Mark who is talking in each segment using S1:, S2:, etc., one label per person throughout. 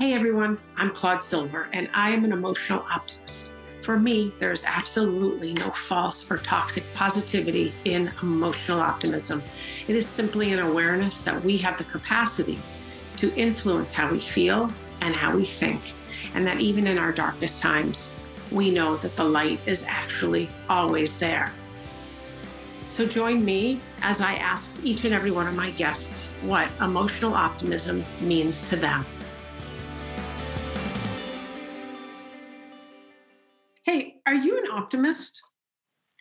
S1: Hey everyone, I'm Claude Silver, and I am an emotional optimist. For me, there is absolutely no false or toxic positivity in emotional optimism. It is simply an awareness that we have the capacity to influence how we feel and how we think, and that even in our darkest times, we know that the light is actually always there. So join me as I ask each and every one of my guests what emotional optimism means to them. You an optimist?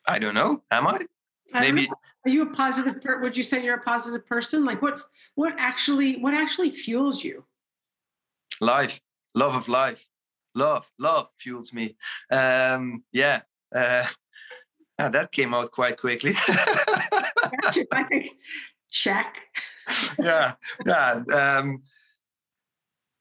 S2: I don't know. Am I?
S1: I
S2: Maybe.
S1: know. Are you a positive? Per- would you say you're a positive person? Like what? What actually? What actually fuels you?
S2: Life, love of life, love, love fuels me. Um, yeah, uh, yeah, that came out quite quickly.
S1: Gotcha. I think check.
S2: yeah, yeah, um,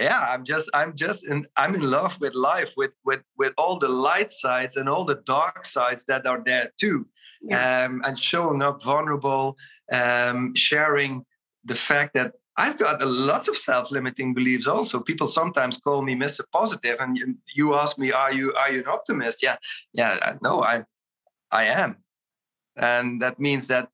S2: yeah. I'm just, I'm just, in, I'm in love with life, with with with all the light sides and all the dark sides that are there too,
S1: Yeah.
S2: um, and showing up vulnerable, um, sharing the fact that I've got a lot of self-limiting beliefs. Also, people sometimes call me Mr. Positive, and you, you ask me, "Are you are you an optimist?" Yeah, yeah. No, I I am, and that means that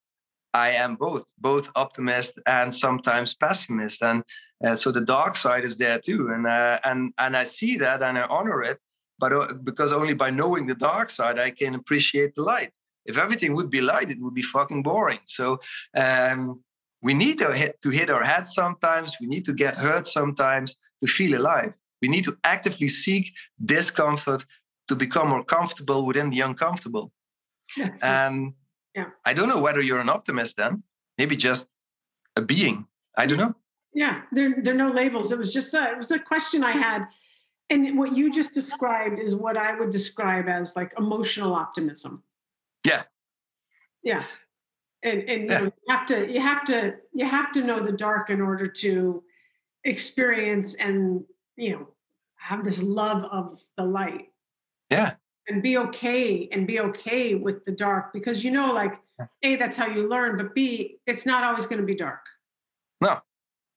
S2: I am both, both optimist and sometimes pessimist, and uh, so the dark side is there too, and uh, and and I see that and I honor it, but uh, because only by knowing the dark side I can appreciate the light. If everything would be light, it would be fucking boring. So um, we need to hit to hit our head sometimes. We need to get hurt sometimes to feel alive. We need to actively seek discomfort to become more comfortable within the uncomfortable.
S1: That's
S2: And
S1: Yeah.
S2: I don't know whether you're an optimist then, maybe just a being. I don't know.
S1: Yeah. There, there are no labels. It was just a, it was a question I had, and what you just described is what I would describe as like emotional optimism.
S2: Yeah.
S1: Yeah. And and you,
S2: Yeah.
S1: know, you have to you have to you have to know the dark in order to experience and you know have this love of the light.
S2: Yeah.
S1: and be okay and be okay with the dark because you know like a that's how you learn but b it's not always going to be dark
S2: No,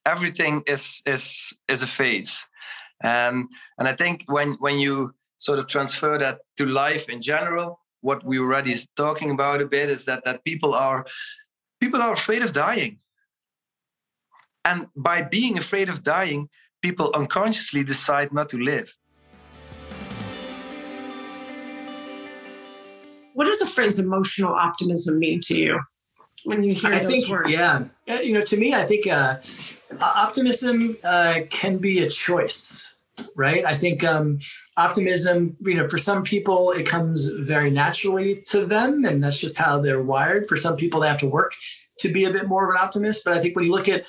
S2: everything is is is a phase, um, and I think when when you sort of transfer that to life in general, what we already is talking about a bit is that that people are people are afraid of dying, and by being afraid of dying, people unconsciously decide not to live.
S1: what does the phrase emotional optimism mean to you when you hear
S3: I
S1: those
S3: think,
S1: words?
S3: yeah, you know, to me, I think uh, optimism uh, can be a choice, right? I think um, optimism, you know, for some people, it comes very naturally to them, and that's just how they're wired. For some people, they have to work to be a bit more of an optimist. But I think when you look at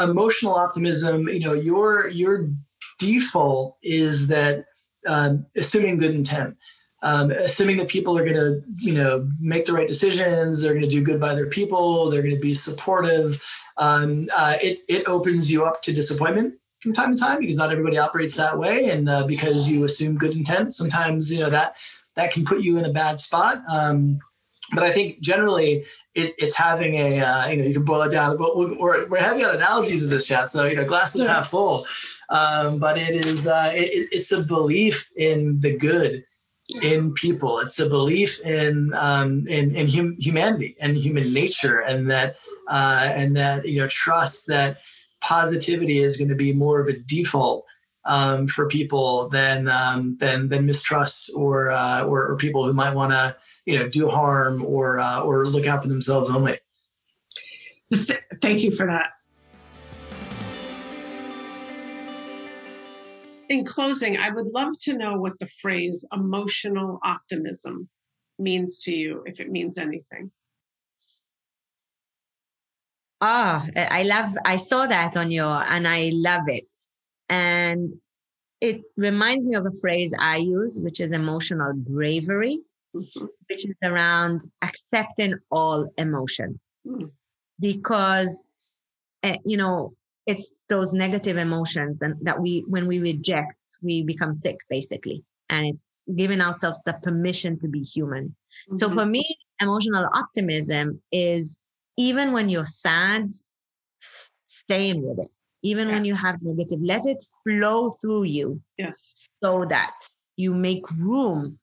S3: emotional optimism, you know, your your default is that um, assuming good intent um, assuming that people are going to, you know, make the right decisions, they're going to do good by their people, they're going to be supportive. Um, uh, it it opens you up to disappointment from time to time because not everybody operates that way, and uh, because you assume good intent, sometimes you know that that can put you in a bad spot. Um, but I think generally it, it's having a uh, you know you can boil it down. But we're, we're heavy on analogies in this chat, so you know glasses
S1: Yeah.
S3: half full. Um, but it is uh, it, it's a belief in the good in people. It's a belief in um, in, in hum- humanity and human nature, and that uh, and that you know trust that positivity is going to be more of a default um, for people than um, than than mistrust or, uh, or or people who might want to you know do harm or uh, or look out for themselves only.
S1: Thank you for that in closing i would love to know what the phrase emotional optimism means to you if it means anything
S4: Oh, I love, I saw that on your, and I love it. And it reminds me of a phrase I use, which is emotional bravery,
S1: Mhm.
S4: which is around accepting all emotions.
S1: Mm.
S4: Because, uh, you know, it's those negative emotions and that we, when we reject, we become sick basically. And it's giving ourselves the permission to be human. So
S1: Mhm.
S4: for me, emotional optimism is even when you're sad, s- staying with it even
S1: Yeah.
S4: when you have negative let it flow through you
S1: Yes.
S4: so that you make room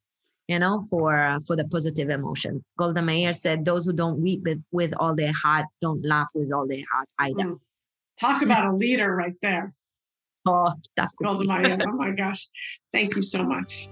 S4: you know for uh, for the positive emotions golda meir said those who don't weep with, with all their heart don't laugh with all their heart either
S1: Mm. Talk about a leader right there.
S4: oh definitely.
S1: Oh my gosh. Thank you so much.